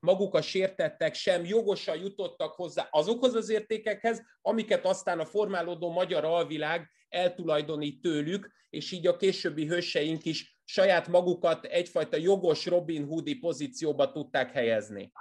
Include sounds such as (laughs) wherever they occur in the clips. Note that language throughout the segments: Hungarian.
maguk a sértettek sem jogosan jutottak hozzá azokhoz az értékekhez, amiket aztán a formálódó magyar alvilág eltulajdonít tőlük, és így a későbbi hőseink is saját magukat egyfajta jogos Robin Hoodi pozícióba tudták helyezni.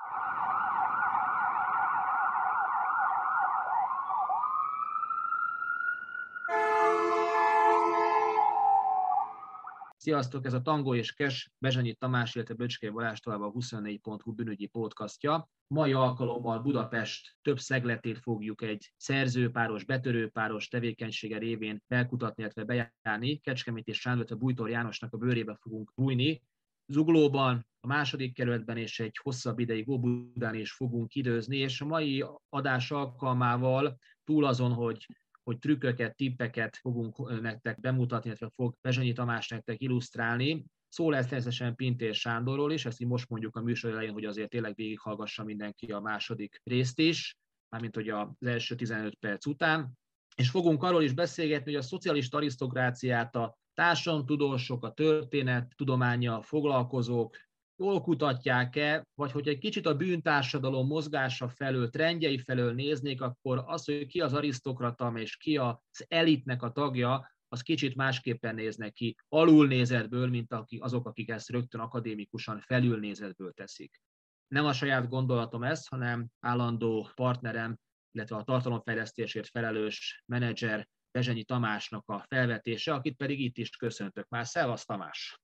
Sziasztok, ez a Tango és Kes, Bezsanyi Tamás, illetve Böcskei Balázs tovább a 24.hu bűnügyi podcastja. Mai alkalommal Budapest több szegletét fogjuk egy szerzőpáros, betörőpáros tevékenysége révén felkutatni, illetve bejárni. Kecskemét és Sándor, illetve Bújtor Jánosnak a bőrébe fogunk bújni. Zuglóban, a második kerületben és egy hosszabb ideig Óbudán is fogunk időzni, és a mai adás alkalmával túl azon, hogy hogy trükköket, tippeket fogunk nektek bemutatni, illetve fog Bezsanyi Tamás nektek illusztrálni. Szó lesz természetesen Pintér Sándorról is, ezt így most mondjuk a műsor elején, hogy azért tényleg végighallgassa mindenki a második részt is, mármint hogy az első 15 perc után. És fogunk arról is beszélgetni, hogy a szocialista arisztokráciát a társadalomtudósok, a történet, tudománya, foglalkozók jól kutatják-e, vagy hogy egy kicsit a bűntársadalom mozgása felől, trendjei felől néznék, akkor az, hogy ki az arisztokrata és ki az elitnek a tagja, az kicsit másképpen néznek ki alulnézetből, mint azok, akik ezt rögtön akadémikusan felülnézetből teszik. Nem a saját gondolatom ez, hanem állandó partnerem, illetve a tartalomfejlesztésért felelős menedzser Bezsenyi Tamásnak a felvetése, akit pedig itt is köszöntök már. Szevasz Tamás!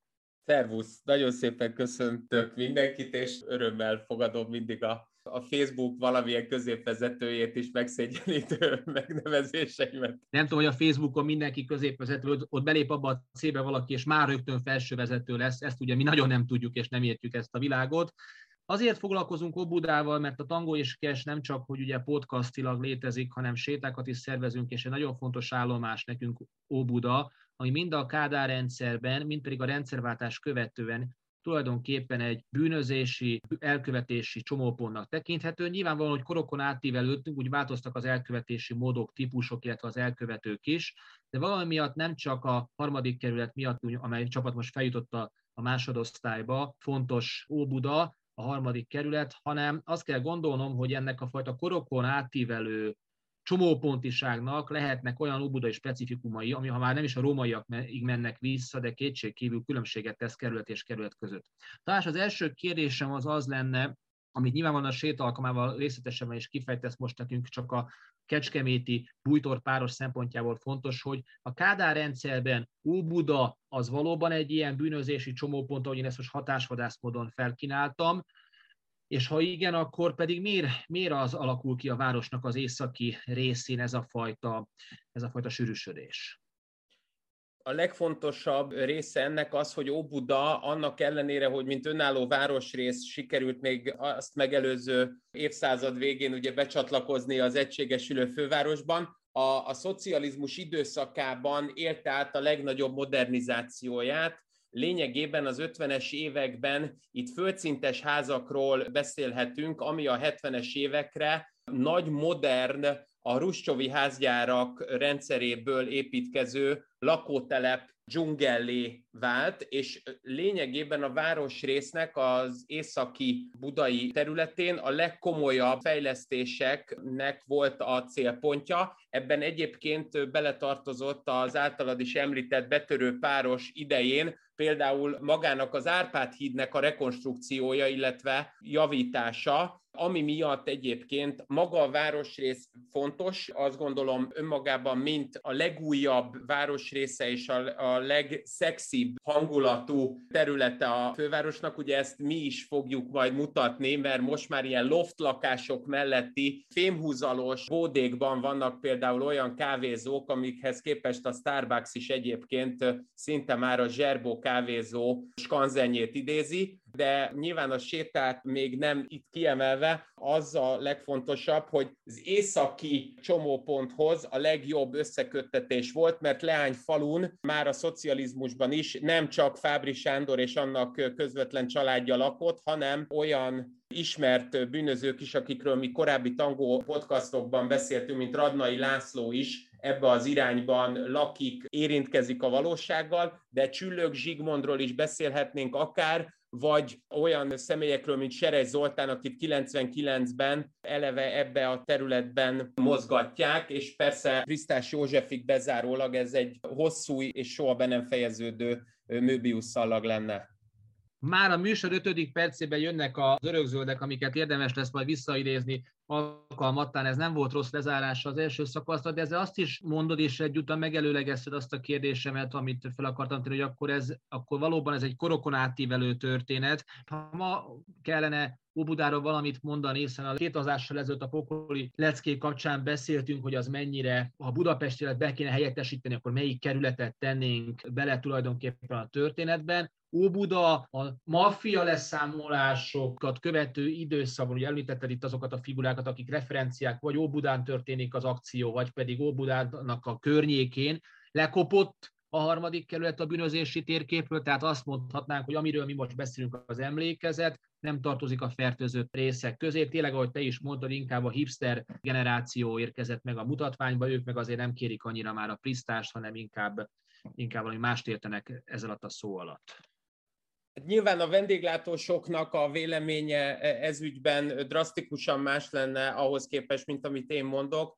Szervusz, nagyon szépen köszöntök mindenkit, és örömmel fogadom mindig a, a Facebook valamilyen középvezetőjét is megszégyenítő (laughs) megnevezéseimet. Nem tudom, hogy a Facebookon mindenki középvezető, ott belép abba a célbe valaki, és már rögtön felsővezető lesz, ezt ugye mi nagyon nem tudjuk, és nem értjük ezt a világot. Azért foglalkozunk Óbudával, mert a Tango és Kes nem csak, hogy ugye podcastilag létezik, hanem sétákat is szervezünk, és egy nagyon fontos állomás nekünk Óbuda, ami mind a Kádár rendszerben, mind pedig a rendszerváltás követően tulajdonképpen egy bűnözési, elkövetési csomópontnak tekinthető. Nyilvánvalóan, hogy korokon átívelődtünk, úgy változtak az elkövetési módok, típusok, illetve az elkövetők is, de valami miatt nem csak a harmadik kerület miatt, amely csapat most feljutott a, a másodosztályba, fontos Óbuda, a harmadik kerület, hanem azt kell gondolnom, hogy ennek a fajta korokon átívelő csomópontiságnak lehetnek olyan óbudai specifikumai, ami ha már nem is a rómaiakig mennek vissza, de kétségkívül különbséget tesz kerület és kerület között. Tehát az első kérdésem az az lenne, amit nyilvánvalóan a sét alkalmával részletesebben is kifejtesz most nekünk, csak a kecskeméti bújtor páros szempontjából fontos, hogy a Kádár rendszerben Óbuda az valóban egy ilyen bűnözési csomópont, ahogy én ezt most hatásvadász módon felkínáltam, és ha igen, akkor pedig miért, miért az alakul ki a városnak az északi részén ez a fajta, ez a fajta sűrűsödés? A legfontosabb része ennek az, hogy Óbuda annak ellenére, hogy mint önálló városrész sikerült még azt megelőző évszázad végén ugye becsatlakozni az egységesülő fővárosban, a, a szocializmus időszakában élte át a legnagyobb modernizációját, lényegében az 50-es években itt földszintes házakról beszélhetünk, ami a 70-es évekre nagy modern, a Ruscsovi házgyárak rendszeréből építkező lakótelep dzsungellé vált, és lényegében a városrésznek az északi budai területén a legkomolyabb fejlesztéseknek volt a célpontja. Ebben egyébként beletartozott az általad is említett betörő páros idején például magának az Árpád hídnek a rekonstrukciója, illetve javítása, ami miatt egyébként maga a városrész fontos, azt gondolom önmagában, mint a legújabb városrésze és a, a legszexibb hangulatú területe a fővárosnak. Ugye ezt mi is fogjuk majd mutatni, mert most már ilyen loft lakások melletti fémhúzalos bódékban vannak például olyan kávézók, amikhez képest a Starbucks is egyébként szinte már a zserbó kávézó skanzenjét idézi, de nyilván a sétát még nem itt kiemelve, az a legfontosabb, hogy az északi csomóponthoz a legjobb összeköttetés volt, mert Leány falun már a szocializmusban is nem csak Fábri Sándor és annak közvetlen családja lakott, hanem olyan ismert bűnözők is, akikről mi korábbi tangó podcastokban beszéltünk, mint Radnai László is, ebbe az irányban lakik, érintkezik a valósággal, de Csüllök Zsigmondról is beszélhetnénk akár, vagy olyan személyekről, mint Serej Zoltán, akit 99-ben eleve ebbe a területben mozgatják, és persze Krisztás Józsefig bezárólag ez egy hosszú és soha be nem fejeződő Möbius szallag lenne. Már a műsor ötödik percében jönnek az örökzöldek, amiket érdemes lesz majd visszaidézni alkalmattán. Ez nem volt rossz lezárása az első szakaszra, de ezzel azt is mondod, és egyúttal megelőlegezted azt a kérdésemet, amit fel akartam tenni, hogy akkor, ez, akkor valóban ez egy korokon átívelő történet. Ha ma kellene Óbudáról valamit mondani, hiszen a két azással ezelőtt a pokoli leckék kapcsán beszéltünk, hogy az mennyire, ha Budapestet be kéne helyettesíteni, akkor melyik kerületet tennénk bele tulajdonképpen a történetben. Óbuda a maffia leszámolásokat követő időszakban, ugye említetted itt azokat a figurákat, akik referenciák, vagy Óbudán történik az akció, vagy pedig Óbudának a környékén, lekopott a harmadik kerület a bűnözési térképről, tehát azt mondhatnánk, hogy amiről mi most beszélünk az emlékezet, nem tartozik a fertőzött részek közé. Tényleg, ahogy te is mondtad, inkább a hipster generáció érkezett meg a mutatványba, ők meg azért nem kérik annyira már a prisztást, hanem inkább, inkább valami mást értenek ezzel alatt a szó alatt. Hát nyilván a vendéglátósoknak a véleménye e, ezügyben drasztikusan más lenne ahhoz képest, mint amit én mondok.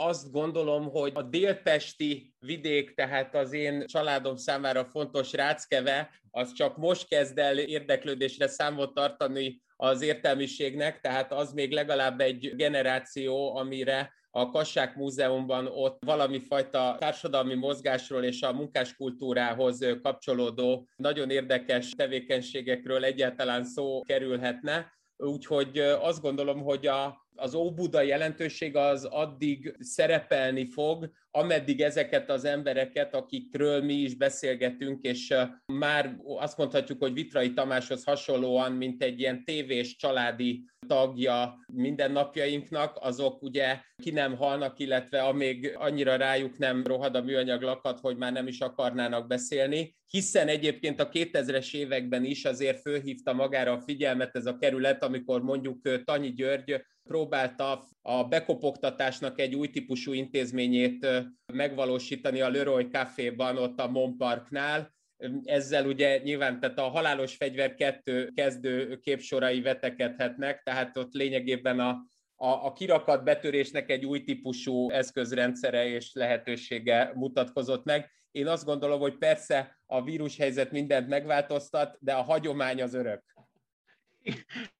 Azt gondolom, hogy a délpesti vidék, tehát az én családom számára fontos Ráckeve, az csak most kezd el érdeklődésre számot tartani az értelmiségnek, tehát az még legalább egy generáció, amire a Kassák Múzeumban ott valami fajta társadalmi mozgásról és a munkáskultúrához kapcsolódó nagyon érdekes tevékenységekről egyáltalán szó kerülhetne. Úgyhogy azt gondolom, hogy a, az Óbuda jelentőség az addig szerepelni fog, ameddig ezeket az embereket, akikről mi is beszélgetünk, és már azt mondhatjuk, hogy Vitrai Tamáshoz hasonlóan, mint egy ilyen tévés családi tagja mindennapjainknak, azok ugye ki nem halnak, illetve amíg annyira rájuk nem rohad a műanyag lakat, hogy már nem is akarnának beszélni, hiszen egyébként a 2000-es években is azért fölhívta magára a figyelmet ez a kerület, amikor mondjuk Tanyi György próbálta a bekopogtatásnak egy új típusú intézményét megvalósítani a Leroy Café-ban, ott a Montparknál, ezzel ugye nyilván tehát a halálos fegyver kettő kezdő képsorai vetekedhetnek, tehát ott lényegében a, a, a kirakat betörésnek egy új típusú eszközrendszere és lehetősége mutatkozott meg. Én azt gondolom, hogy persze a vírushelyzet mindent megváltoztat, de a hagyomány az örök.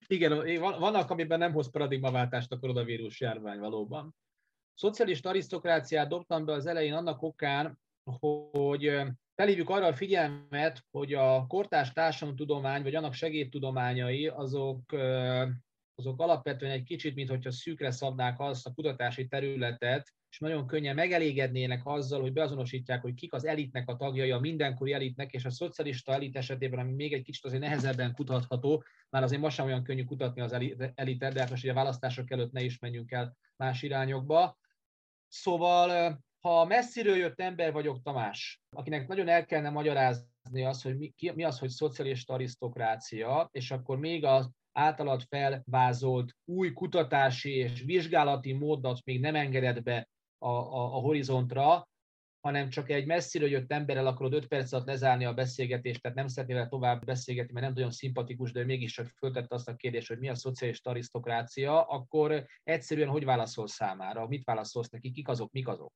Igen, vannak, amiben nem hoz paradigmaváltást a koronavírus járvány valóban. Szocialista arisztokráciát dobtam be az elején annak okán, hogy felhívjuk arra a figyelmet, hogy a kortárs társadalomtudomány, vagy annak segédtudományai, azok, azok alapvetően egy kicsit, mintha szűkre szabnák azt a kutatási területet, és nagyon könnyen megelégednének azzal, hogy beazonosítják, hogy kik az elitnek a tagjai, a mindenkori elitnek, és a szocialista elit esetében, ami még egy kicsit azért nehezebben kutatható, már azért most sem olyan könnyű kutatni az elitet, de hát most ugye a választások előtt ne is menjünk el más irányokba. Szóval, ha messziről jött ember vagyok, Tamás, akinek nagyon el kellene magyarázni azt, hogy mi, mi az, hogy szocialista arisztokrácia, és akkor még az általad felvázolt új kutatási és vizsgálati módot még nem engedett be a, a, a horizontra, hanem csak egy messziről jött emberrel akarod 5 perc alatt lezárni a beszélgetést, tehát nem szeretnél tovább beszélgetni, mert nem nagyon szimpatikus, de mégis csak föltette azt a kérdést, hogy mi a szociális arisztokrácia, akkor egyszerűen hogy válaszol számára? Mit válaszolsz neki? Kik azok, mik azok?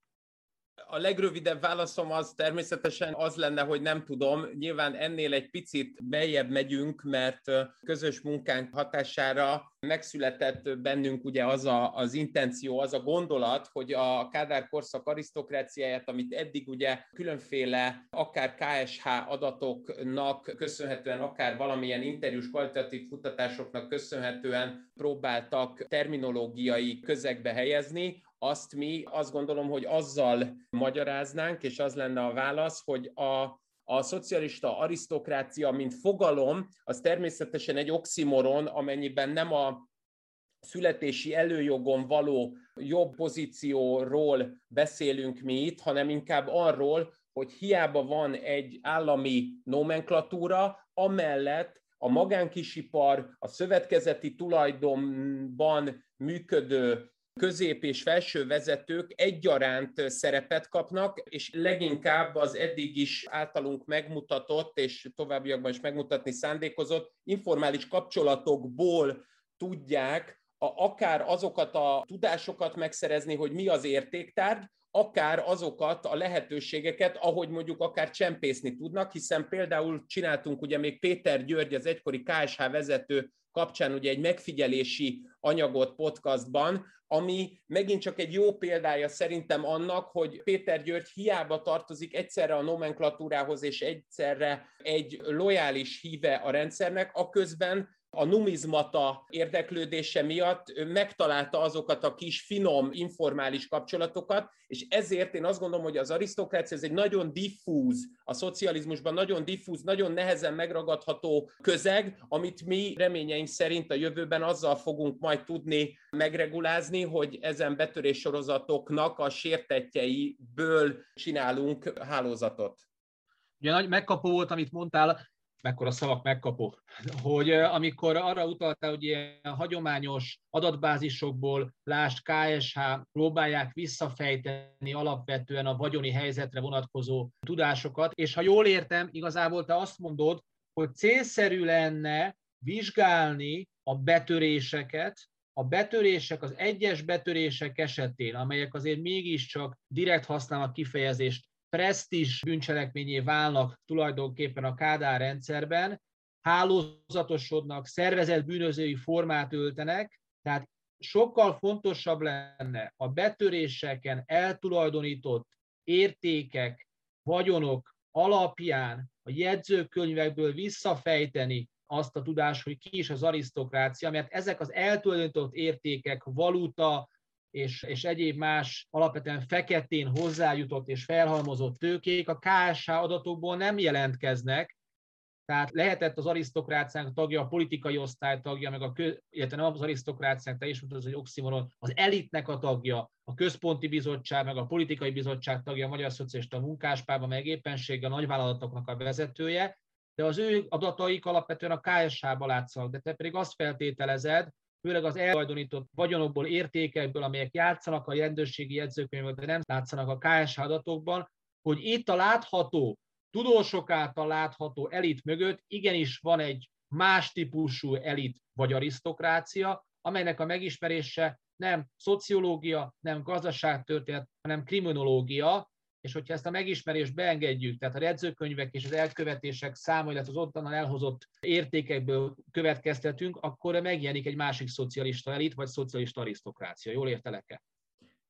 A legrövidebb válaszom az természetesen az lenne, hogy nem tudom. Nyilván ennél egy picit beljebb megyünk, mert közös munkánk hatására megszületett bennünk ugye az a, az intenció, az a gondolat, hogy a Kádár korszak arisztokráciáját, amit eddig ugye különféle akár KSH adatoknak köszönhetően, akár valamilyen interjús kvalitatív kutatásoknak köszönhetően próbáltak terminológiai közegbe helyezni, azt mi azt gondolom, hogy azzal magyaráznánk, és az lenne a válasz, hogy a, a szocialista arisztokrácia, mint fogalom, az természetesen egy oximoron, amennyiben nem a születési előjogon való jobb pozícióról beszélünk mi itt, hanem inkább arról, hogy hiába van egy állami nomenklatúra, amellett a magánkisipar, a szövetkezeti tulajdonban működő közép és felső vezetők egyaránt szerepet kapnak, és leginkább az eddig is általunk megmutatott, és továbbiakban is megmutatni szándékozott informális kapcsolatokból tudják a, akár azokat a tudásokat megszerezni, hogy mi az értéktárgy, akár azokat a lehetőségeket, ahogy mondjuk akár csempészni tudnak, hiszen például csináltunk ugye még Péter György, az egykori KSH vezető kapcsán ugye egy megfigyelési anyagot podcastban, ami megint csak egy jó példája szerintem annak, hogy Péter György hiába tartozik egyszerre a nomenklatúrához és egyszerre egy lojális híve a rendszernek, aközben a numizmata érdeklődése miatt megtalálta azokat a kis finom, informális kapcsolatokat, és ezért én azt gondolom, hogy az arisztokrácia ez egy nagyon diffúz, a szocializmusban nagyon diffúz, nagyon nehezen megragadható közeg, amit mi reményeink szerint a jövőben azzal fogunk majd tudni megregulázni, hogy ezen betörés sorozatoknak a sértetjeiből csinálunk hálózatot. Ugye nagy megkapó volt, amit mondtál, mekkora szavak megkapó, hogy amikor arra utaltál, hogy ilyen hagyományos adatbázisokból, lást KSH, próbálják visszafejteni alapvetően a vagyoni helyzetre vonatkozó tudásokat, és ha jól értem, igazából te azt mondod, hogy célszerű lenne vizsgálni a betöréseket, a betörések, az egyes betörések esetén, amelyek azért mégiscsak direkt használnak kifejezést presztis bűncselekményé válnak tulajdonképpen a Kádár rendszerben, hálózatosodnak, szervezett bűnözői formát öltenek, tehát sokkal fontosabb lenne a betöréseken eltulajdonított értékek, vagyonok alapján a jegyzőkönyvekből visszafejteni azt a tudást, hogy ki is az arisztokrácia, mert ezek az eltulajdonított értékek, valuta, és, és egyéb más alapvetően feketén hozzájutott és felhalmozott tőkék a KSH adatokból nem jelentkeznek, tehát lehetett az arisztokráciánk tagja, a politikai osztály tagja, meg a, illetve nem az arisztokráciánk, te is mondtad, egy oximoron, az elitnek a tagja, a központi bizottság, meg a politikai bizottság tagja, a Magyar Szocialista Munkáspárban, meg éppenséggel a nagyvállalatoknak a vezetője, de az ő adataik alapvetően a KSH-ba látszanak, de te pedig azt feltételezed, főleg az eltulajdonított vagyonokból, értékekből, amelyek játszanak a rendőrségi jegyzőkönyvben, de nem látszanak a KSH adatokban, hogy itt a látható, tudósok által látható elit mögött igenis van egy más típusú elit vagy arisztokrácia, amelynek a megismerése nem szociológia, nem gazdaságtörténet, hanem kriminológia, és hogyha ezt a megismerést beengedjük, tehát a redzőkönyvek és az elkövetések száma, illetve az ottan elhozott értékekből következtetünk, akkor megjelenik egy másik szocialista elit, vagy szocialista arisztokrácia. Jól értelek-e?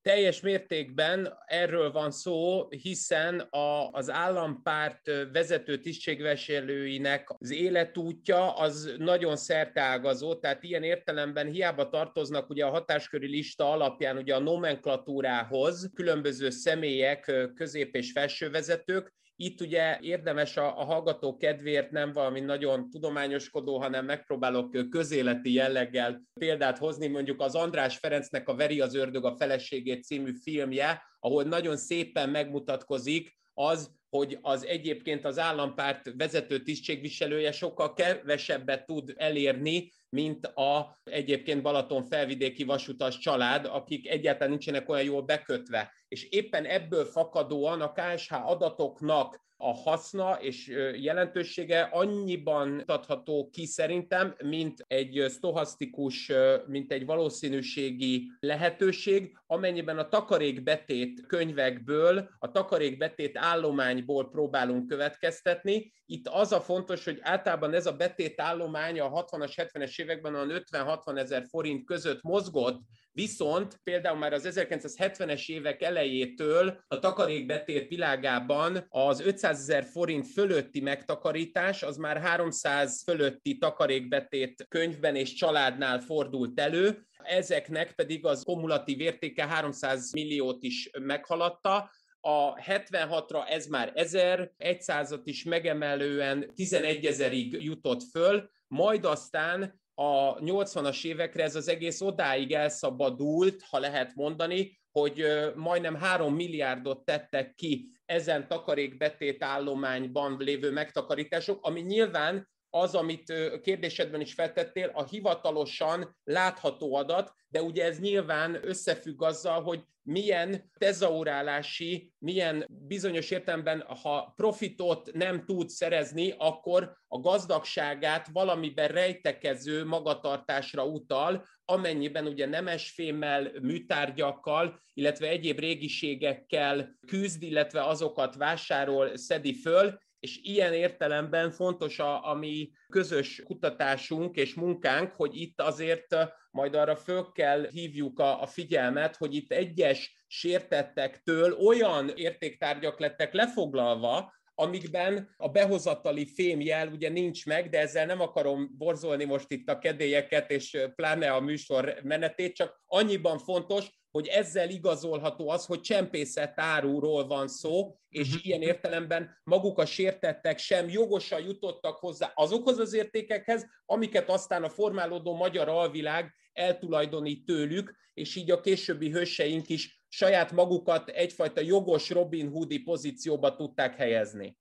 Teljes mértékben erről van szó, hiszen a, az állampárt vezető tisztségviselőinek az életútja az nagyon szerteágazó, tehát ilyen értelemben hiába tartoznak ugye a hatásköri lista alapján ugye a nomenklatúrához különböző személyek, közép- és felsővezetők, itt ugye érdemes a, a hallgató kedvéért nem valami nagyon tudományoskodó, hanem megpróbálok közéleti jelleggel példát hozni, mondjuk az András Ferencnek a Veri az ördög a feleségét című filmje, ahol nagyon szépen megmutatkozik az, hogy az egyébként az állampárt vezető tisztségviselője sokkal kevesebbet tud elérni, mint a egyébként Balaton felvidéki vasutas család, akik egyáltalán nincsenek olyan jól bekötve. És éppen ebből fakadóan a KSH adatoknak a haszna és jelentősége annyiban adható ki szerintem, mint egy stohasztikus, mint egy valószínűségi lehetőség, amennyiben a takarékbetét könyvekből, a takarékbetét állományból próbálunk következtetni. Itt az a fontos, hogy általában ez a betét állomány a 60-as, 70-es években a 50-60 ezer forint között mozgott, Viszont például már az 1970-es évek elejétől a takarékbetét világában az 500 ezer forint fölötti megtakarítás az már 300 fölötti takarékbetét könyvben és családnál fordult elő, ezeknek pedig az kumulatív értéke 300 milliót is meghaladta, a 76-ra ez már 1000, 100 is megemelően 11 ezerig jutott föl, majd aztán a 80-as évekre ez az egész odáig elszabadult, ha lehet mondani, hogy majdnem 3 milliárdot tettek ki ezen takarékbetét állományban lévő megtakarítások, ami nyilván az, amit kérdésedben is feltettél, a hivatalosan látható adat, de ugye ez nyilván összefügg azzal, hogy milyen tezaurálási, milyen bizonyos értelemben, ha profitot nem tud szerezni, akkor a gazdagságát valamiben rejtekező magatartásra utal, amennyiben ugye nemesfémmel, műtárgyakkal, illetve egyéb régiségekkel küzd, illetve azokat vásárol, szedi föl, és ilyen értelemben fontos a, a mi közös kutatásunk és munkánk, hogy itt azért majd arra föl kell hívjuk a, a figyelmet, hogy itt egyes sértettektől olyan értéktárgyak lettek lefoglalva, amikben a behozatali fémjel ugye nincs meg, de ezzel nem akarom borzolni most itt a kedélyeket, és pláne a műsor menetét, csak annyiban fontos, hogy ezzel igazolható az, hogy csempészet áruról van szó, és uh-huh. ilyen értelemben maguk a sértettek sem jogosan jutottak hozzá azokhoz az értékekhez, amiket aztán a formálódó magyar alvilág eltulajdonít tőlük, és így a későbbi hőseink is saját magukat egyfajta jogos Robin Hoodi pozícióba tudták helyezni.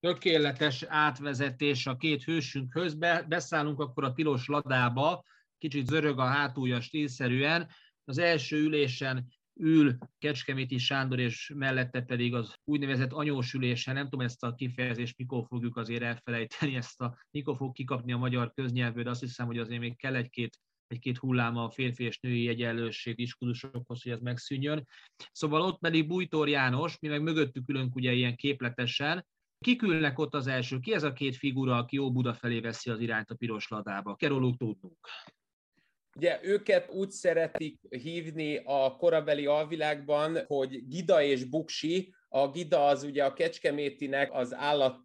Tökéletes átvezetés a két hősünkhöz. Beszállunk akkor a tilos ladába, kicsit zörög a hátulja stílszerűen. Az első ülésen ül Kecskeméti Sándor, és mellette pedig az úgynevezett anyós ülésen, nem tudom ezt a kifejezést, mikor fogjuk azért elfelejteni, ezt a, mikor fog kikapni a magyar köznyelvből, de azt hiszem, hogy azért még kell egy-két egy-két hulláma a férfi és női egyenlőség diskurzusokhoz, hogy ez megszűnjön. Szóval ott pedig Bújtor János, mi meg mögöttük ülünk ugye ilyen képletesen, Kik ülnek ott az első? Ki ez a két figura, aki jó Buda felé veszi az irányt a piros ladába? Keroluk tudnunk. Ugye őket úgy szeretik hívni a korabeli alvilágban, hogy Gida és Buksi. A Gida az ugye a Kecskemétinek az állat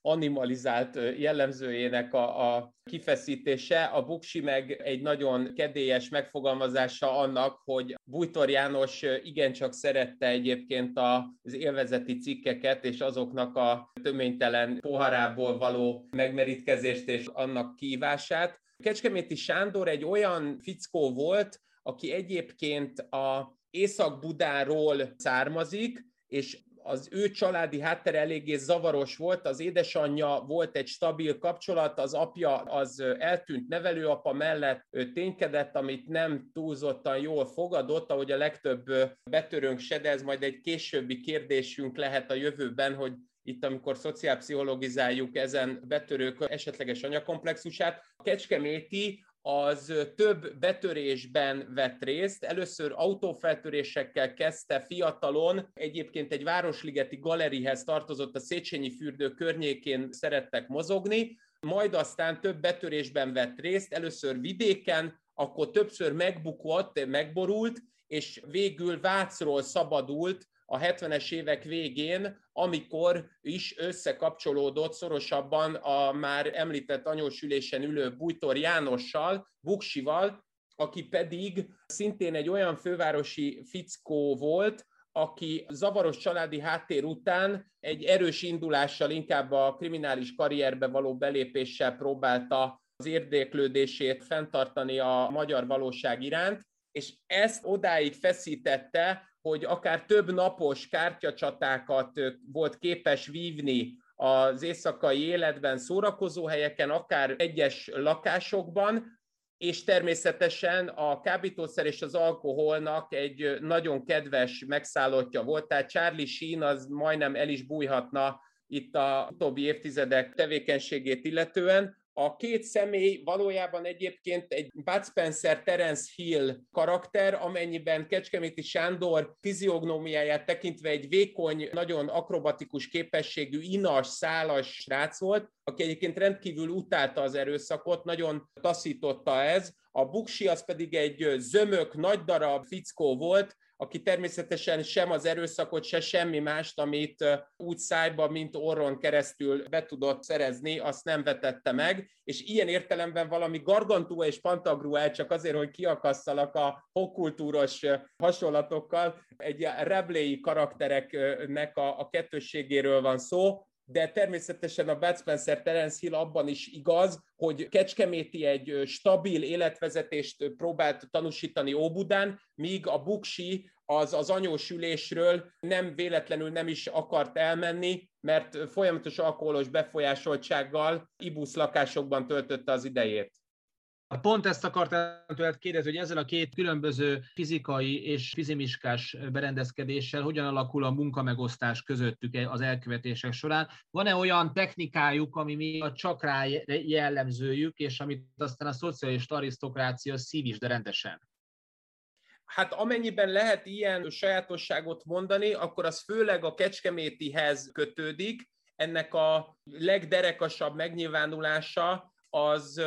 animalizált jellemzőjének a, a kifeszítése. A Buksi meg egy nagyon kedélyes megfogalmazása annak, hogy Bújtor János igencsak szerette egyébként az élvezeti cikkeket, és azoknak a töménytelen poharából való megmerítkezést és annak kívását. Kecskeméti Sándor egy olyan fickó volt, aki egyébként a Észak-Budáról származik, és az ő családi háttere eléggé zavaros volt, az édesanyja volt egy stabil kapcsolat, az apja az eltűnt nevelőapa mellett ténykedett, amit nem túlzottan jól fogadott, ahogy a legtöbb betörőnk se, de ez majd egy későbbi kérdésünk lehet a jövőben, hogy itt, amikor szociálpszichologizáljuk ezen betörők esetleges anyakomplexusát, a Kecskeméti az több betörésben vett részt. Először autófeltörésekkel kezdte fiatalon, egyébként egy városligeti galerihez tartozott a Széchenyi fürdő környékén szerettek mozogni, majd aztán több betörésben vett részt, először vidéken, akkor többször megbukott, megborult, és végül Vácról szabadult a 70-es évek végén, amikor is összekapcsolódott szorosabban a már említett anyósülésen ülő Bújtor Jánossal, Buksival, aki pedig szintén egy olyan fővárosi fickó volt, aki zavaros családi háttér után egy erős indulással, inkább a kriminális karrierbe való belépéssel próbálta az érdeklődését fenntartani a magyar valóság iránt, és ezt odáig feszítette, hogy akár több napos kártyacsatákat volt képes vívni az éjszakai életben, szórakozó helyeken, akár egyes lakásokban, és természetesen a kábítószer és az alkoholnak egy nagyon kedves megszállottja volt, tehát Charlie Sheen az majdnem el is bújhatna itt a utóbbi évtizedek tevékenységét illetően, a két személy valójában egyébként egy Bud Spencer Terence Hill karakter, amennyiben Kecskeméti Sándor fiziognómiáját tekintve egy vékony, nagyon akrobatikus képességű, inas, szálas srác volt, aki egyébként rendkívül utálta az erőszakot, nagyon taszította ez. A Buksi az pedig egy zömök, nagy darab fickó volt, aki természetesen sem az erőszakot, se semmi mást, amit úgy szájba, mint orron keresztül be tudott szerezni, azt nem vetette meg, és ilyen értelemben valami gargantúa és pantagruel, csak azért, hogy kiakasszalak a hokkultúros hasonlatokkal, egy rebléi karaktereknek a, a kettősségéről van szó, de természetesen a Bud Spencer Terence Hill abban is igaz, hogy Kecskeméti egy stabil életvezetést próbált tanúsítani Óbudán, míg a Buksi az az anyósülésről nem véletlenül nem is akart elmenni, mert folyamatos alkoholos befolyásoltsággal ibusz lakásokban töltötte az idejét. Pont ezt akartam tőled kérdezni, hogy ezzel a két különböző fizikai és fizimiskás berendezkedéssel hogyan alakul a munkamegosztás közöttük az elkövetések során. Van-e olyan technikájuk, ami mi csak rá jellemzőjük, és amit aztán a szocialista arisztokrácia szív is, de rendesen? Hát amennyiben lehet ilyen sajátosságot mondani, akkor az főleg a kecskemétihez kötődik. Ennek a legderekasabb megnyilvánulása az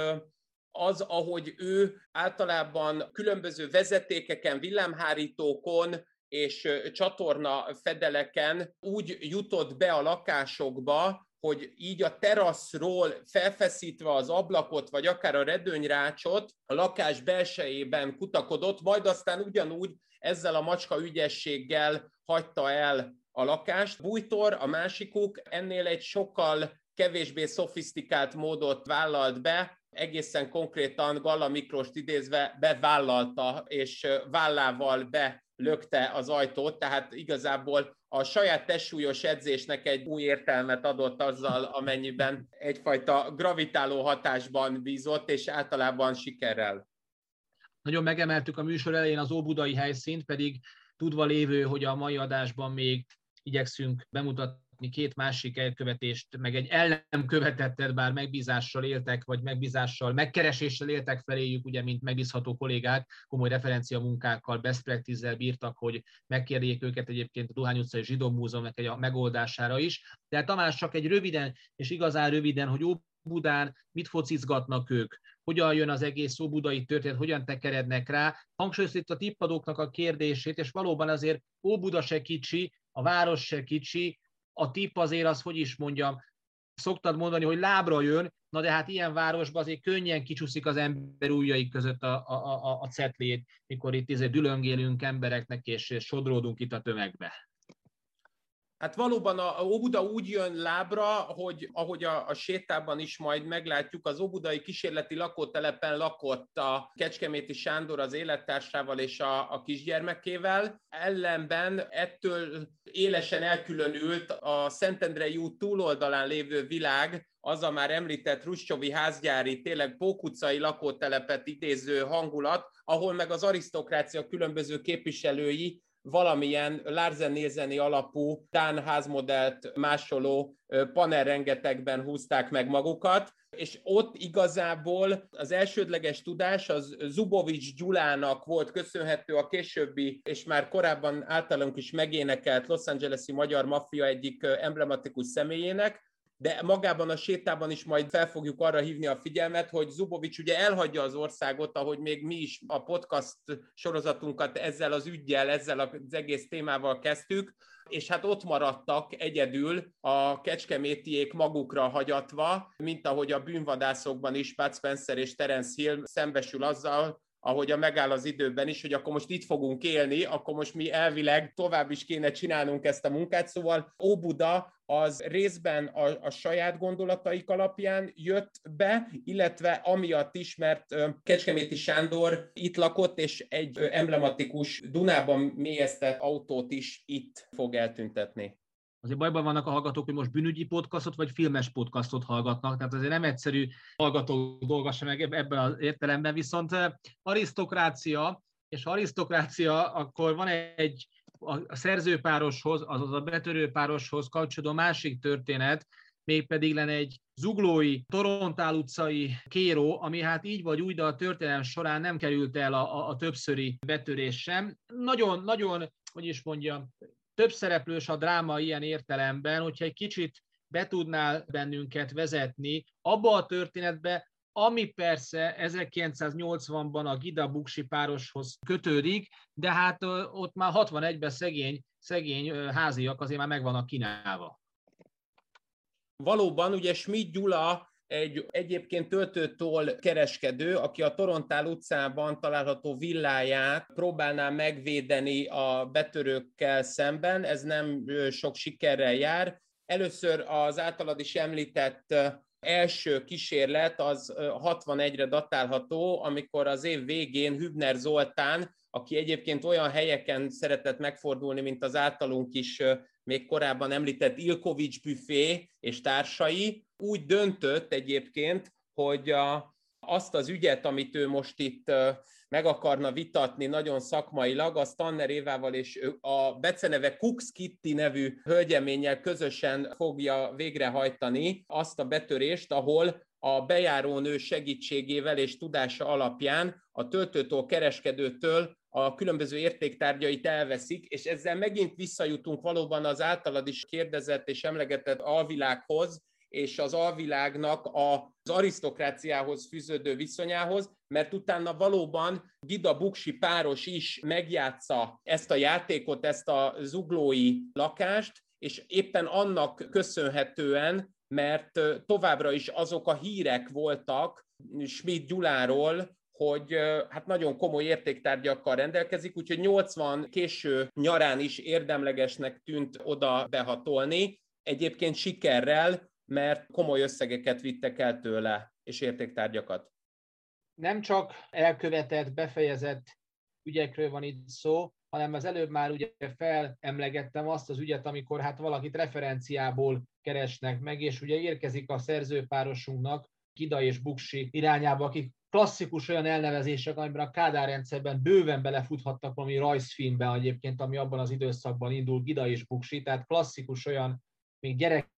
az, ahogy ő általában különböző vezetékeken, villámhárítókon és csatorna fedeleken úgy jutott be a lakásokba, hogy így a teraszról felfeszítve az ablakot, vagy akár a redőnyrácsot a lakás belsejében kutakodott, majd aztán ugyanúgy ezzel a macska ügyességgel hagyta el a lakást. Bújtor, a másikuk ennél egy sokkal kevésbé szofisztikált módot vállalt be, egészen konkrétan Galla Miklost idézve bevállalta, és vállával belökte az ajtót, tehát igazából a saját testsúlyos edzésnek egy új értelmet adott azzal, amennyiben egyfajta gravitáló hatásban bízott, és általában sikerrel. Nagyon megemeltük a műsor elején az óbudai helyszínt, pedig tudva lévő, hogy a mai adásban még igyekszünk bemutatni két másik elkövetést, meg egy el nem követettet, bár megbízással éltek, vagy megbízással, megkereséssel éltek feléjük, ugye, mint megbízható kollégák, komoly referencia munkákkal, best practice bírtak, hogy megkérjék őket egyébként a Duhány utcai Zsidó Múzeumnak egy a megoldására is. De Tamás csak egy röviden, és igazán röviden, hogy Óbudán mit focizgatnak ők, hogyan jön az egész óbudai történet, hogyan tekerednek rá. Hangsúlyozta itt a tippadóknak a kérdését, és valóban azért Óbuda se kicsi, a város se kicsi, a tipp azért az, hogy is mondjam, szoktad mondani, hogy lábra jön, na de hát ilyen városban azért könnyen kicsúszik az ember ujjai között a, a, a, a cetlét, mikor itt azért dülöngélünk embereknek, és sodródunk itt a tömegbe. Hát valóban a Óbuda úgy jön lábra, hogy ahogy a, a sétában is majd meglátjuk, az óbudai kísérleti lakótelepen lakott a Kecskeméti Sándor az élettársával és a, a kisgyermekével. Ellenben ettől élesen elkülönült a Szentendrei út túloldalán lévő világ, az a már említett Ruscsovi házgyári, tényleg pókucai lakótelepet idéző hangulat, ahol meg az arisztokrácia különböző képviselői valamilyen Larsen Nielseni alapú Dán házmodellt másoló panel rengetegben húzták meg magukat, és ott igazából az elsődleges tudás az Zubovics Gyulának volt köszönhető a későbbi, és már korábban általunk is megénekelt Los Angeles-i magyar maffia egyik emblematikus személyének, de magában a sétában is majd fel fogjuk arra hívni a figyelmet, hogy Zubovics ugye elhagyja az országot, ahogy még mi is a podcast sorozatunkat ezzel az ügyjel, ezzel az egész témával kezdtük, és hát ott maradtak egyedül a kecskemétiék magukra hagyatva, mint ahogy a bűnvadászokban is Bud Spencer és Terence Hill szembesül azzal, ahogy a megáll az időben is, hogy akkor most itt fogunk élni, akkor most mi elvileg tovább is kéne csinálnunk ezt a munkát. Szóval Óbuda az részben a, a saját gondolataik alapján jött be, illetve amiatt is, mert Kecskeméti Sándor itt lakott, és egy emblematikus Dunában mélyeztett autót is itt fog eltüntetni azért bajban vannak a hallgatók, hogy most bűnügyi podcastot vagy filmes podcastot hallgatnak, tehát azért nem egyszerű hallgató dolga sem meg ebben az értelemben, viszont eh, arisztokrácia, és arisztokrácia, akkor van egy a szerzőpároshoz, azaz a betörőpároshoz kapcsolódó másik történet, mégpedig lenne egy zuglói, Torontál utcai kéró, ami hát így vagy úgy, de a történelem során nem került el a, a, a többszöri betörés sem. Nagyon, nagyon, hogy is mondjam, több szereplős a dráma ilyen értelemben, hogyha egy kicsit be tudnál bennünket vezetni abba a történetbe, ami persze 1980-ban a Gida Buksi pároshoz kötődik, de hát ott már 61-ben szegény, szegény háziak azért már meg vannak kínálva. Valóban, ugye Schmidt Gyula egy egyébként töltőtól kereskedő, aki a Torontál utcában található villáját próbálná megvédeni a betörőkkel szemben, ez nem sok sikerrel jár, Először az általad is említett első kísérlet az 61-re datálható, amikor az év végén Hübner Zoltán, aki egyébként olyan helyeken szeretett megfordulni, mint az általunk is még korábban említett Ilkovics büfé és társai, úgy döntött egyébként, hogy a, azt az ügyet, amit ő most itt meg akarna vitatni nagyon szakmailag, az Tanner Évával és a beceneve Cooks Kitty nevű hölgyeménnyel közösen fogja végrehajtani azt a betörést, ahol a bejárónő segítségével és tudása alapján a töltőtől, kereskedőtől a különböző értéktárgyait elveszik, és ezzel megint visszajutunk valóban az általad is kérdezett és emlegetett alvilághoz, és az alvilágnak az arisztokráciához fűződő viszonyához, mert utána valóban Gida Buksi páros is megjátsza ezt a játékot, ezt a zuglói lakást, és éppen annak köszönhetően, mert továbbra is azok a hírek voltak Schmidt Gyuláról, hogy hát nagyon komoly értéktárgyakkal rendelkezik, úgyhogy 80 késő nyarán is érdemlegesnek tűnt oda behatolni, egyébként sikerrel, mert komoly összegeket vittek el tőle, és értéktárgyakat. Nem csak elkövetett, befejezett ügyekről van itt szó, hanem az előbb már ugye felemlegettem azt az ügyet, amikor hát valakit referenciából keresnek meg, és ugye érkezik a szerzőpárosunknak, Kida és Buksi irányába, akik klasszikus olyan elnevezések, amiben a Kádár rendszerben bőven belefuthattak valami rajzfilmbe egyébként, ami abban az időszakban indul, Gida és Buksi, tehát klasszikus olyan még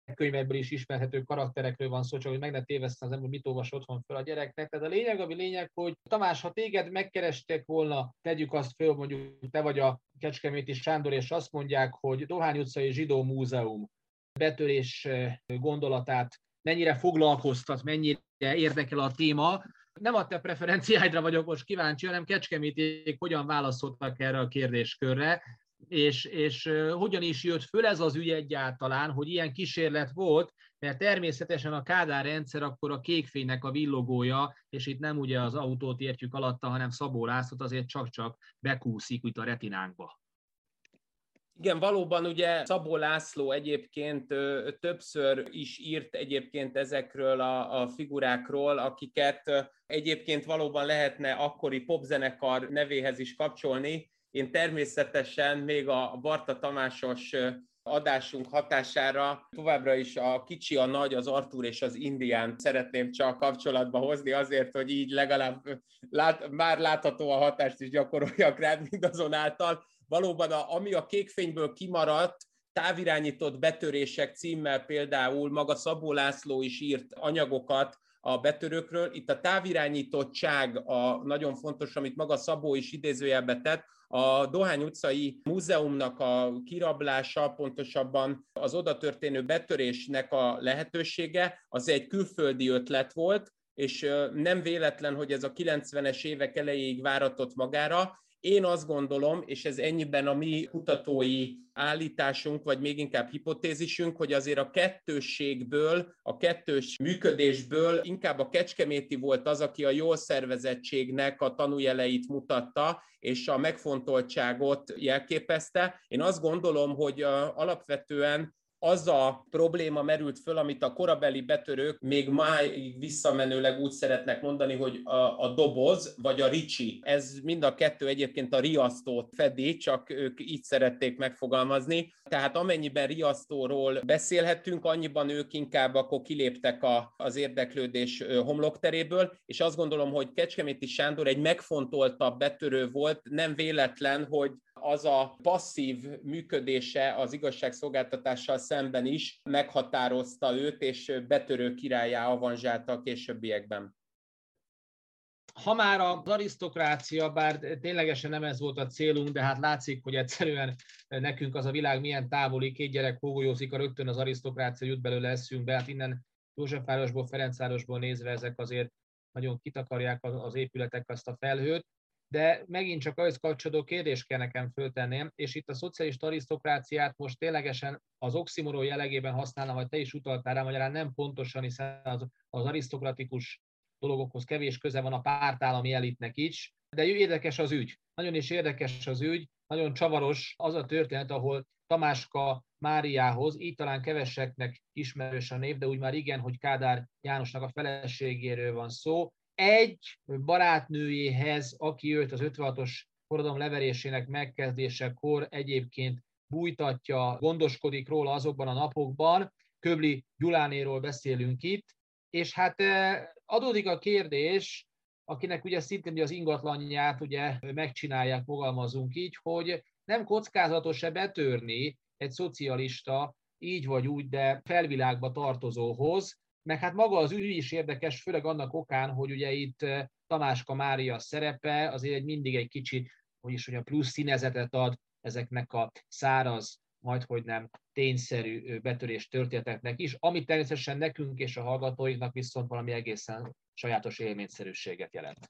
gyerekkönyvekből is ismerhető karakterekről van szó, csak hogy meg ne téveszten az ember, mit olvas otthon fel a gyereknek. Tehát a lényeg, ami lényeg, hogy Tamás, ha téged megkerestek volna, tegyük azt föl, mondjuk te vagy a Kecskeméti Sándor, és azt mondják, hogy Dohány utcai Zsidó Múzeum betörés gondolatát mennyire foglalkoztat, mennyire érdekel a téma, nem a te preferenciáidra vagyok most kíváncsi, hanem Kecskemétiek hogyan válaszoltak erre a kérdéskörre, és, és hogyan is jött föl ez az ügy egyáltalán, hogy ilyen kísérlet volt, mert természetesen a Kádár rendszer akkor a kékfénynek a villogója, és itt nem ugye az autót értjük alatta, hanem Szabó Lászlót azért csak-csak bekúszik itt a retinánkba. Igen, valóban ugye Szabó László egyébként többször is írt egyébként ezekről a, a figurákról, akiket egyébként valóban lehetne akkori popzenekar nevéhez is kapcsolni, én természetesen még a Barta Tamásos adásunk hatására továbbra is a kicsi, a nagy, az Artur és az Indián szeretném csak kapcsolatba hozni azért, hogy így legalább lát, már látható a hatást is gyakoroljak rád mindazonáltal. Valóban, a, ami a kékfényből kimaradt, távirányított betörések címmel például maga Szabó László is írt anyagokat a betörőkről. Itt a távirányítottság a nagyon fontos, amit maga Szabó is idézőjelbe tett, a Dohány utcai múzeumnak a kirablása, pontosabban az oda történő betörésnek a lehetősége, az egy külföldi ötlet volt, és nem véletlen, hogy ez a 90-es évek elejéig váratott magára, én azt gondolom, és ez ennyiben a mi kutatói állításunk, vagy még inkább hipotézisünk, hogy azért a kettősségből, a kettős működésből inkább a kecskeméti volt az, aki a jól szervezettségnek a tanújeleit mutatta, és a megfontoltságot jelképezte. Én azt gondolom, hogy alapvetően az a probléma merült föl, amit a korabeli betörők még máig visszamenőleg úgy szeretnek mondani, hogy a, a doboz vagy a ricsi. Ez mind a kettő egyébként a riasztót fedi, csak ők így szerették megfogalmazni. Tehát amennyiben riasztóról beszélhetünk, annyiban ők inkább akkor kiléptek a, az érdeklődés homlokteréből, és azt gondolom, hogy Kecskeméti Sándor egy megfontoltabb betörő volt, nem véletlen, hogy az a passzív működése az igazságszolgáltatással szemben is meghatározta őt, és betörő királyá avanzsálta a későbbiekben. Ha már az arisztokrácia, bár ténylegesen nem ez volt a célunk, de hát látszik, hogy egyszerűen nekünk az a világ milyen távoli, két gyerek hógolyózik, a rögtön az arisztokrácia jut belőle eszünkbe, hát innen Józsefvárosból, Ferencvárosból nézve ezek azért nagyon kitakarják az épületek azt a felhőt de megint csak ahhoz kapcsolódó kérdést kell nekem föltenném, és itt a szocialista arisztokráciát most ténylegesen az oximoron jellegében használom, vagy te is utaltál rá, magyarán nem pontosan, hiszen az, az arisztokratikus dologokhoz kevés köze van a pártállami elitnek is, de érdekes az ügy. Nagyon is érdekes az ügy, nagyon csavaros az a történet, ahol Tamáska Máriához, így talán keveseknek ismerős a név, de úgy már igen, hogy Kádár Jánosnak a feleségéről van szó. Egy barátnőjéhez, aki őt az 56-os forradalom leverésének megkezdésekor egyébként bújtatja, gondoskodik róla azokban a napokban, Köbli Gyulánéról beszélünk itt, és hát eh, adódik a kérdés, akinek ugye szintén az ingatlanját ugye megcsinálják, fogalmazunk így, hogy nem kockázatos-e betörni egy szocialista, így vagy úgy, de felvilágba tartozóhoz, meg hát maga az ügy is érdekes, főleg annak okán, hogy ugye itt eh, Tamáska Mária szerepe azért egy mindig egy kicsit, hogy is mondjam, plusz színezetet ad ezeknek a száraz, majd hogy nem tényszerű betörés történeteknek is, ami természetesen nekünk és a hallgatóinknak viszont valami egészen sajátos élményszerűséget jelent.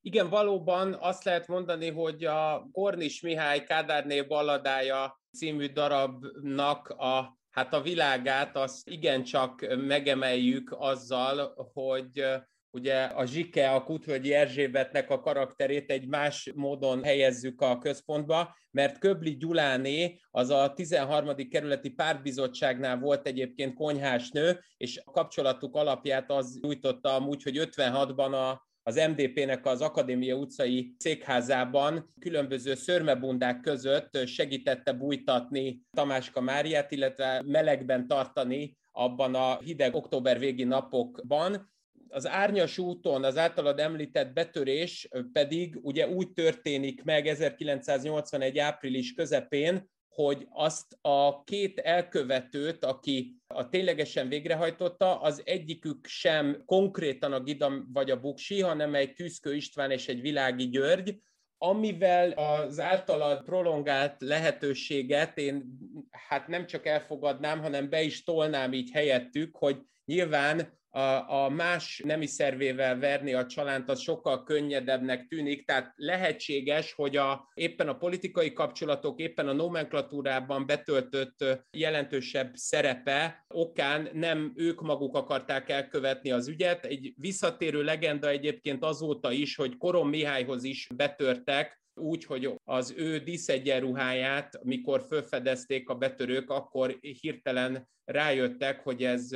Igen, valóban azt lehet mondani, hogy a Kornis Mihály Kádárné balladája című darabnak a, hát a világát azt igencsak megemeljük azzal, hogy ugye a Zsike, a Kutvölgyi Erzsébetnek a karakterét egy más módon helyezzük a központba, mert Köbli Gyuláné az a 13. kerületi pártbizottságnál volt egyébként konyhásnő, és a kapcsolatuk alapját az nyújtotta amúgy, hogy 56-ban a az MDP-nek az Akadémia utcai székházában különböző szörmebundák között segítette bújtatni Tamáska Máriát, illetve melegben tartani abban a hideg október végi napokban, az árnyas úton az általad említett betörés pedig ugye úgy történik meg 1981. április közepén, hogy azt a két elkövetőt, aki a ténylegesen végrehajtotta, az egyikük sem konkrétan a Gidam vagy a Buksi, hanem egy Tűzkő István és egy Világi György, amivel az általad prolongált lehetőséget én hát nem csak elfogadnám, hanem be is tolnám így helyettük, hogy nyilván a, a más nemi szervével verni a csalánt, az sokkal könnyedebbnek tűnik, tehát lehetséges, hogy a, éppen a politikai kapcsolatok, éppen a nomenklatúrában betöltött jelentősebb szerepe okán nem ők maguk akarták elkövetni az ügyet. Egy visszatérő legenda egyébként azóta is, hogy Korom Mihályhoz is betörtek, úgy, hogy az ő díszegyenruháját, mikor felfedezték a betörők, akkor hirtelen rájöttek, hogy ez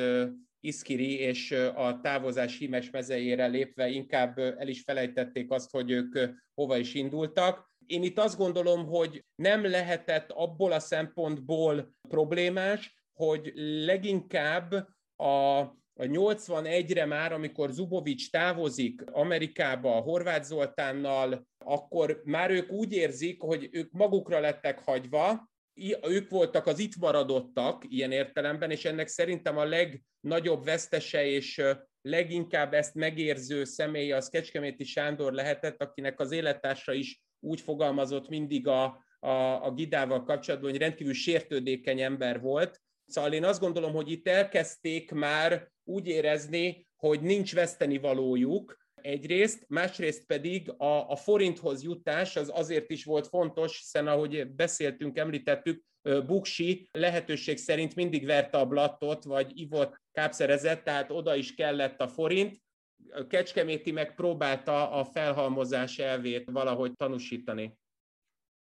Iszkiri és a távozás hímes mezejére lépve inkább el is felejtették azt, hogy ők hova is indultak. Én itt azt gondolom, hogy nem lehetett abból a szempontból problémás, hogy leginkább a 81-re már, amikor Zubovics távozik Amerikába a Horváth Zoltánnal, akkor már ők úgy érzik, hogy ők magukra lettek hagyva, ők voltak az itt maradottak ilyen értelemben, és ennek szerintem a legnagyobb vesztese és leginkább ezt megérző személy az Kecskeméti Sándor lehetett, akinek az élettársa is úgy fogalmazott mindig a, a, a Gidával kapcsolatban, hogy rendkívül sértődékeny ember volt. Szóval én azt gondolom, hogy itt elkezdték már úgy érezni, hogy nincs veszteni valójuk, egyrészt, másrészt pedig a, a forinthoz jutás az azért is volt fontos, hiszen ahogy beszéltünk, említettük, Buksi lehetőség szerint mindig verte a blattot, vagy ivott kápszerezett, tehát oda is kellett a forint. Kecskeméti meg próbálta a felhalmozás elvét valahogy tanúsítani.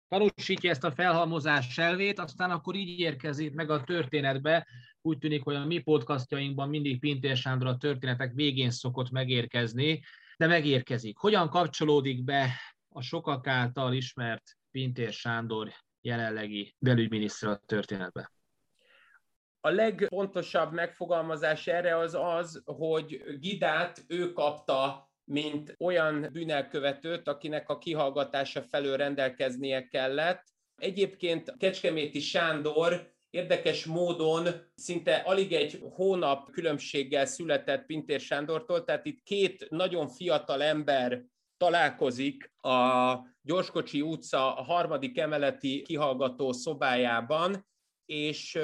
Tanúsítja ezt a felhalmozás elvét, aztán akkor így érkezik meg a történetbe. Úgy tűnik, hogy a mi podcastjainkban mindig Pintér Sándor a történetek végén szokott megérkezni de megérkezik. Hogyan kapcsolódik be a sokak által ismert Pintér Sándor jelenlegi belügyminiszter a történetbe? A legfontosabb megfogalmazás erre az az, hogy Gidát ő kapta, mint olyan bűnelkövetőt, akinek a kihallgatása felől rendelkeznie kellett. Egyébként Kecskeméti Sándor Érdekes módon szinte alig egy hónap különbséggel született Pintér Sándortól, tehát itt két nagyon fiatal ember találkozik a Gyorskocsi utca a harmadik emeleti kihallgató szobájában, és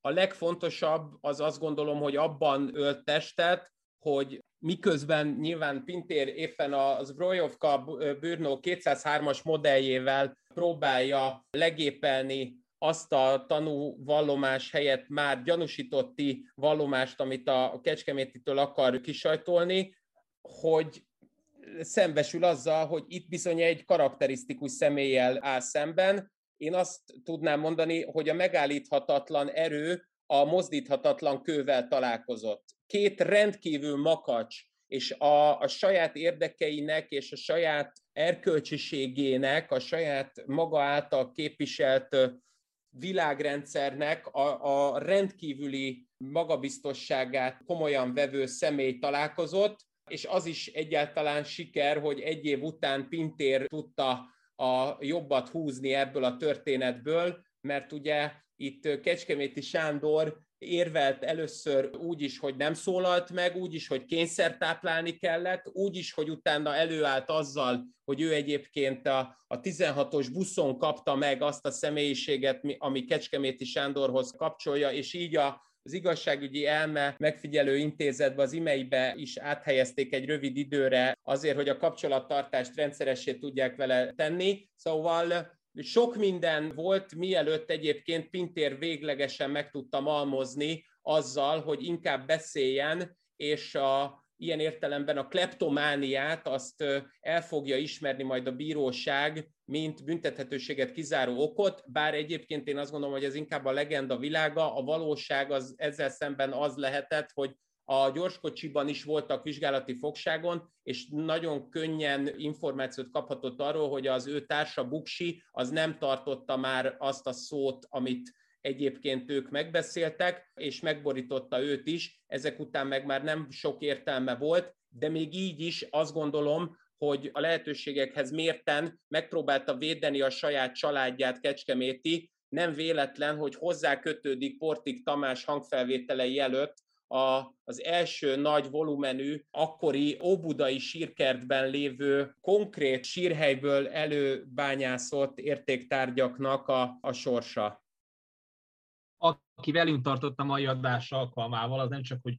a legfontosabb az azt gondolom, hogy abban ölt testet, hogy miközben nyilván Pintér éppen a Zbrojovka Bűrnó 203-as modelljével próbálja legépelni azt a tanú vallomás helyett már gyanúsítotti vallomást, amit a Kecskemétitől akar kisajtolni, hogy szembesül azzal, hogy itt bizony egy karakterisztikus személlyel áll szemben, én azt tudnám mondani, hogy a megállíthatatlan erő a mozdíthatatlan kővel találkozott. Két rendkívül makacs és a, a saját érdekeinek és a saját erkölcsiségének, a saját maga által képviselt világrendszernek a, a rendkívüli magabiztosságát komolyan vevő személy találkozott, és az is egyáltalán siker, hogy egy év után Pintér tudta a jobbat húzni ebből a történetből, mert ugye itt Kecskeméti Sándor érvelt először úgy is, hogy nem szólalt meg, úgy is, hogy kényszer táplálni kellett, úgy is, hogy utána előállt azzal, hogy ő egyébként a, a 16-os buszon kapta meg azt a személyiséget, ami Kecskeméti Sándorhoz kapcsolja, és így a, az igazságügyi elme megfigyelő intézetbe, az imeibe is áthelyezték egy rövid időre azért, hogy a kapcsolattartást rendszeressé tudják vele tenni. Szóval sok minden volt, mielőtt egyébként Pintér véglegesen meg tudta malmozni azzal, hogy inkább beszéljen, és a, ilyen értelemben a kleptomániát azt el fogja ismerni majd a bíróság, mint büntethetőséget kizáró okot, bár egyébként én azt gondolom, hogy ez inkább a legenda világa, a valóság az ezzel szemben az lehetett, hogy a gyorskocsiban is voltak vizsgálati fogságon, és nagyon könnyen információt kaphatott arról, hogy az ő társa Buksi az nem tartotta már azt a szót, amit egyébként ők megbeszéltek, és megborította őt is, ezek után meg már nem sok értelme volt, de még így is azt gondolom, hogy a lehetőségekhez mérten megpróbálta védeni a saját családját Kecskeméti, nem véletlen, hogy hozzá kötődik Portik Tamás hangfelvételei előtt a, az első nagy volumenű, akkori óbudai sírkertben lévő konkrét sírhelyből előbányászott értéktárgyaknak a, a sorsa. Aki velünk tartott a mai adás alkalmával, az nem csak, hogy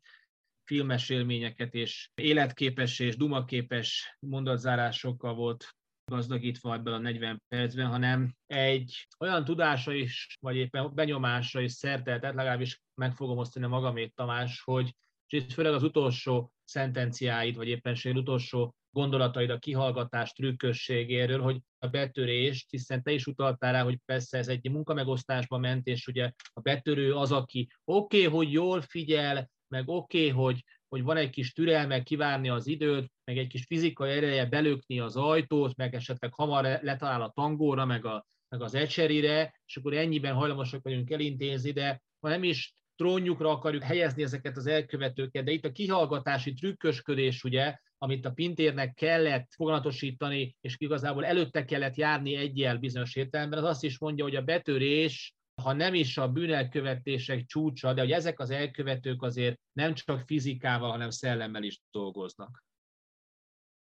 filmes élményeket és életképes és dumaképes mondatzárásokkal volt gazdagítva ebből a 40 percben, hanem egy olyan tudása is, vagy éppen benyomása is szerteltet, legalábbis meg fogom osztani magamét, Tamás, hogy és itt főleg az utolsó szentenciáid, vagy éppen az utolsó gondolataid a kihallgatás trükkösségéről, hogy a betörést, hiszen te is utaltál rá, hogy persze ez egy munkamegosztásba ment, és ugye a betörő az, aki oké, okay, hogy jól figyel, meg oké, okay, hogy hogy van egy kis türelme kivárni az időt, meg egy kis fizikai ereje belökni az ajtót, meg esetleg hamar letalál a tangóra, meg, a, meg az ecserire, és akkor ennyiben hajlamosak vagyunk elintézni, de ha nem is trónjukra akarjuk helyezni ezeket az elkövetőket, de itt a kihallgatási trükkösködés, ugye, amit a Pintérnek kellett foganatosítani, és igazából előtte kellett járni egyel bizonyos értelemben, az azt is mondja, hogy a betörés ha nem is a bűnelkövetések csúcsa, de hogy ezek az elkövetők azért nem csak fizikával, hanem szellemmel is dolgoznak.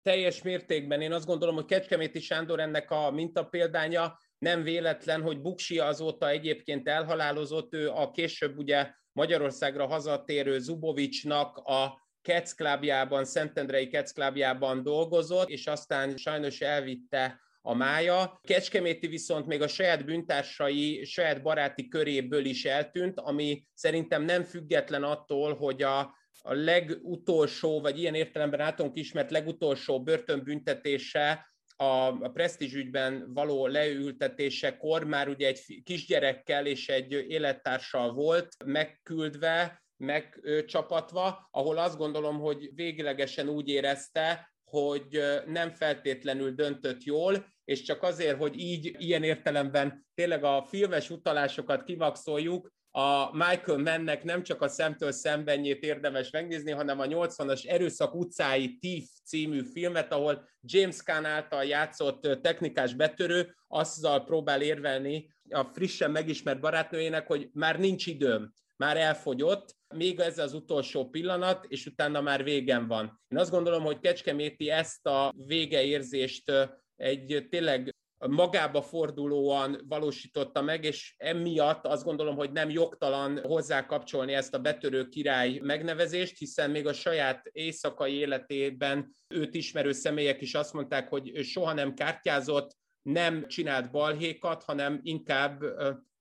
Teljes mértékben. Én azt gondolom, hogy Kecskeméti Sándor ennek a mintapéldánya nem véletlen, hogy Buksi azóta egyébként elhalálozott, ő a később ugye Magyarországra hazatérő Zubovicsnak a Kecklabjában, Szentendrei Kecklabjában dolgozott, és aztán sajnos elvitte a mája. Kecskeméti viszont még a saját bűntársai, saját baráti köréből is eltűnt, ami szerintem nem független attól, hogy a, a legutolsó, vagy ilyen értelemben általunk ismert legutolsó börtönbüntetése a, a presztízsügyben való leültetésekor már ugye egy kisgyerekkel és egy élettársal volt megküldve, megcsapatva, ahol azt gondolom, hogy véglegesen úgy érezte, hogy nem feltétlenül döntött jól, és csak azért, hogy így ilyen értelemben tényleg a filmes utalásokat kivakszoljuk, a Michael Mennek nem csak a szemtől szembenjét érdemes megnézni, hanem a 80-as Erőszak utcái Thief című filmet, ahol James Caan által játszott technikás betörő azzal próbál érvelni a frissen megismert barátnőjének, hogy már nincs időm, már elfogyott, még ez az utolsó pillanat, és utána már végem van. Én azt gondolom, hogy Kecskeméti ezt a végeérzést egy tényleg magába fordulóan valósította meg, és emiatt azt gondolom, hogy nem jogtalan hozzá kapcsolni ezt a betörő király megnevezést, hiszen még a saját éjszakai életében őt ismerő személyek is azt mondták, hogy soha nem kártyázott, nem csinált balhékat, hanem inkább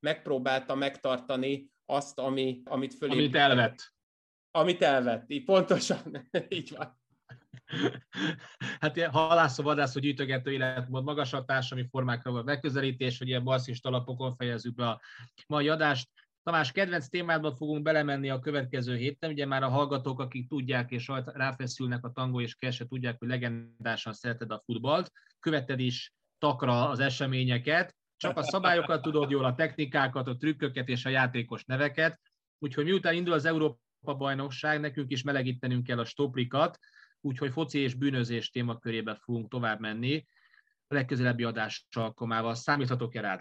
megpróbálta megtartani azt, ami, amit fölé... Amit elvett. Amit elvett, így pontosan, (laughs) így van. (laughs) hát ilyen halászó, vadászó, gyűjtögető életmód, magasabb társadalmi formákra van megközelítés, hogy ilyen balszist alapokon fejezzük be a mai adást. Tamás, kedvenc témádba fogunk belemenni a következő héten. Ugye már a hallgatók, akik tudják és ráfeszülnek a tangó és kese, tudják, hogy legendásan szereted a futballt. Követed is takra az eseményeket. Csak a szabályokat tudod jól, a technikákat, a trükköket és a játékos neveket. Úgyhogy miután indul az Európa bajnokság, nekünk is melegítenünk kell a stoplikat, úgyhogy foci és bűnözés témakörébe fogunk tovább menni a legközelebbi adás alkalmával. Számíthatok-e rád?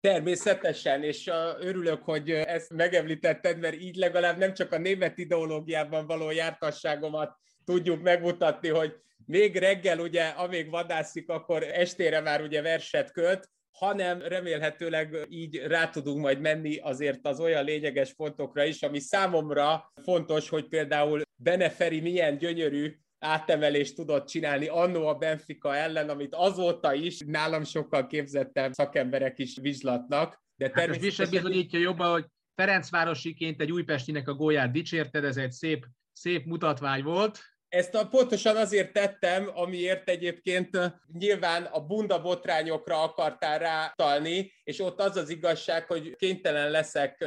Természetesen, és örülök, hogy ezt megemlítetted, mert így legalább nem csak a német ideológiában való jártasságomat tudjuk megmutatni, hogy még reggel ugye, amíg vadászik, akkor estére már ugye verset költ, hanem remélhetőleg így rá tudunk majd menni azért az olyan lényeges pontokra is, ami számomra fontos, hogy például Beneferi milyen gyönyörű átemelést tudott csinálni annó a Benfica ellen, amit azóta is nálam sokkal képzettebb szakemberek is vizslatnak. De hát ez is bizonyítja jobban, hogy Ferencvárosiként egy újpestinek a gólját dicsérted, ez egy szép, szép mutatvány volt. Ezt a, pontosan azért tettem, amiért egyébként nyilván a bunda botrányokra akartál rátalni, és ott az az igazság, hogy kénytelen leszek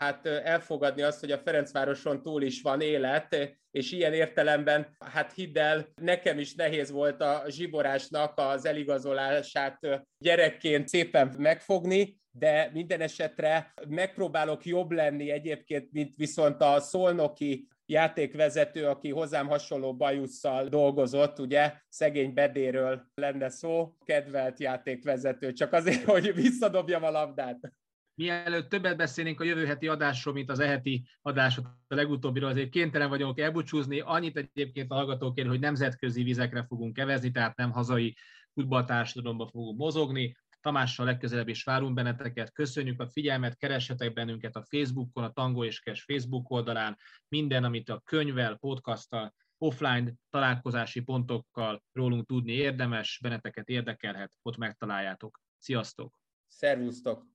hát elfogadni azt, hogy a Ferencvároson túl is van élet, és ilyen értelemben, hát hidd el, nekem is nehéz volt a zsiborásnak az eligazolását gyerekként szépen megfogni, de minden esetre megpróbálok jobb lenni egyébként, mint viszont a szolnoki játékvezető, aki hozzám hasonló bajusszal dolgozott, ugye, szegény bedéről lenne szó, kedvelt játékvezető, csak azért, (laughs) hogy visszadobjam a labdát. Mielőtt többet beszélnénk a jövő heti adásról, mint az eheti adásot, a legutóbbiról, azért kénytelen vagyok elbúcsúzni. Annyit egyébként a hallgatókért, hogy nemzetközi vizekre fogunk kevezni, tehát nem hazai futballtársadalomba fogunk mozogni. Tamással legközelebb is várunk benneteket. Köszönjük a figyelmet, keressetek bennünket a Facebookon, a Tango és Kes Facebook oldalán. Minden, amit a könyvvel, podcasttal, offline találkozási pontokkal rólunk tudni érdemes, benneteket érdekelhet, ott megtaláljátok. Sziasztok! Szervusztok!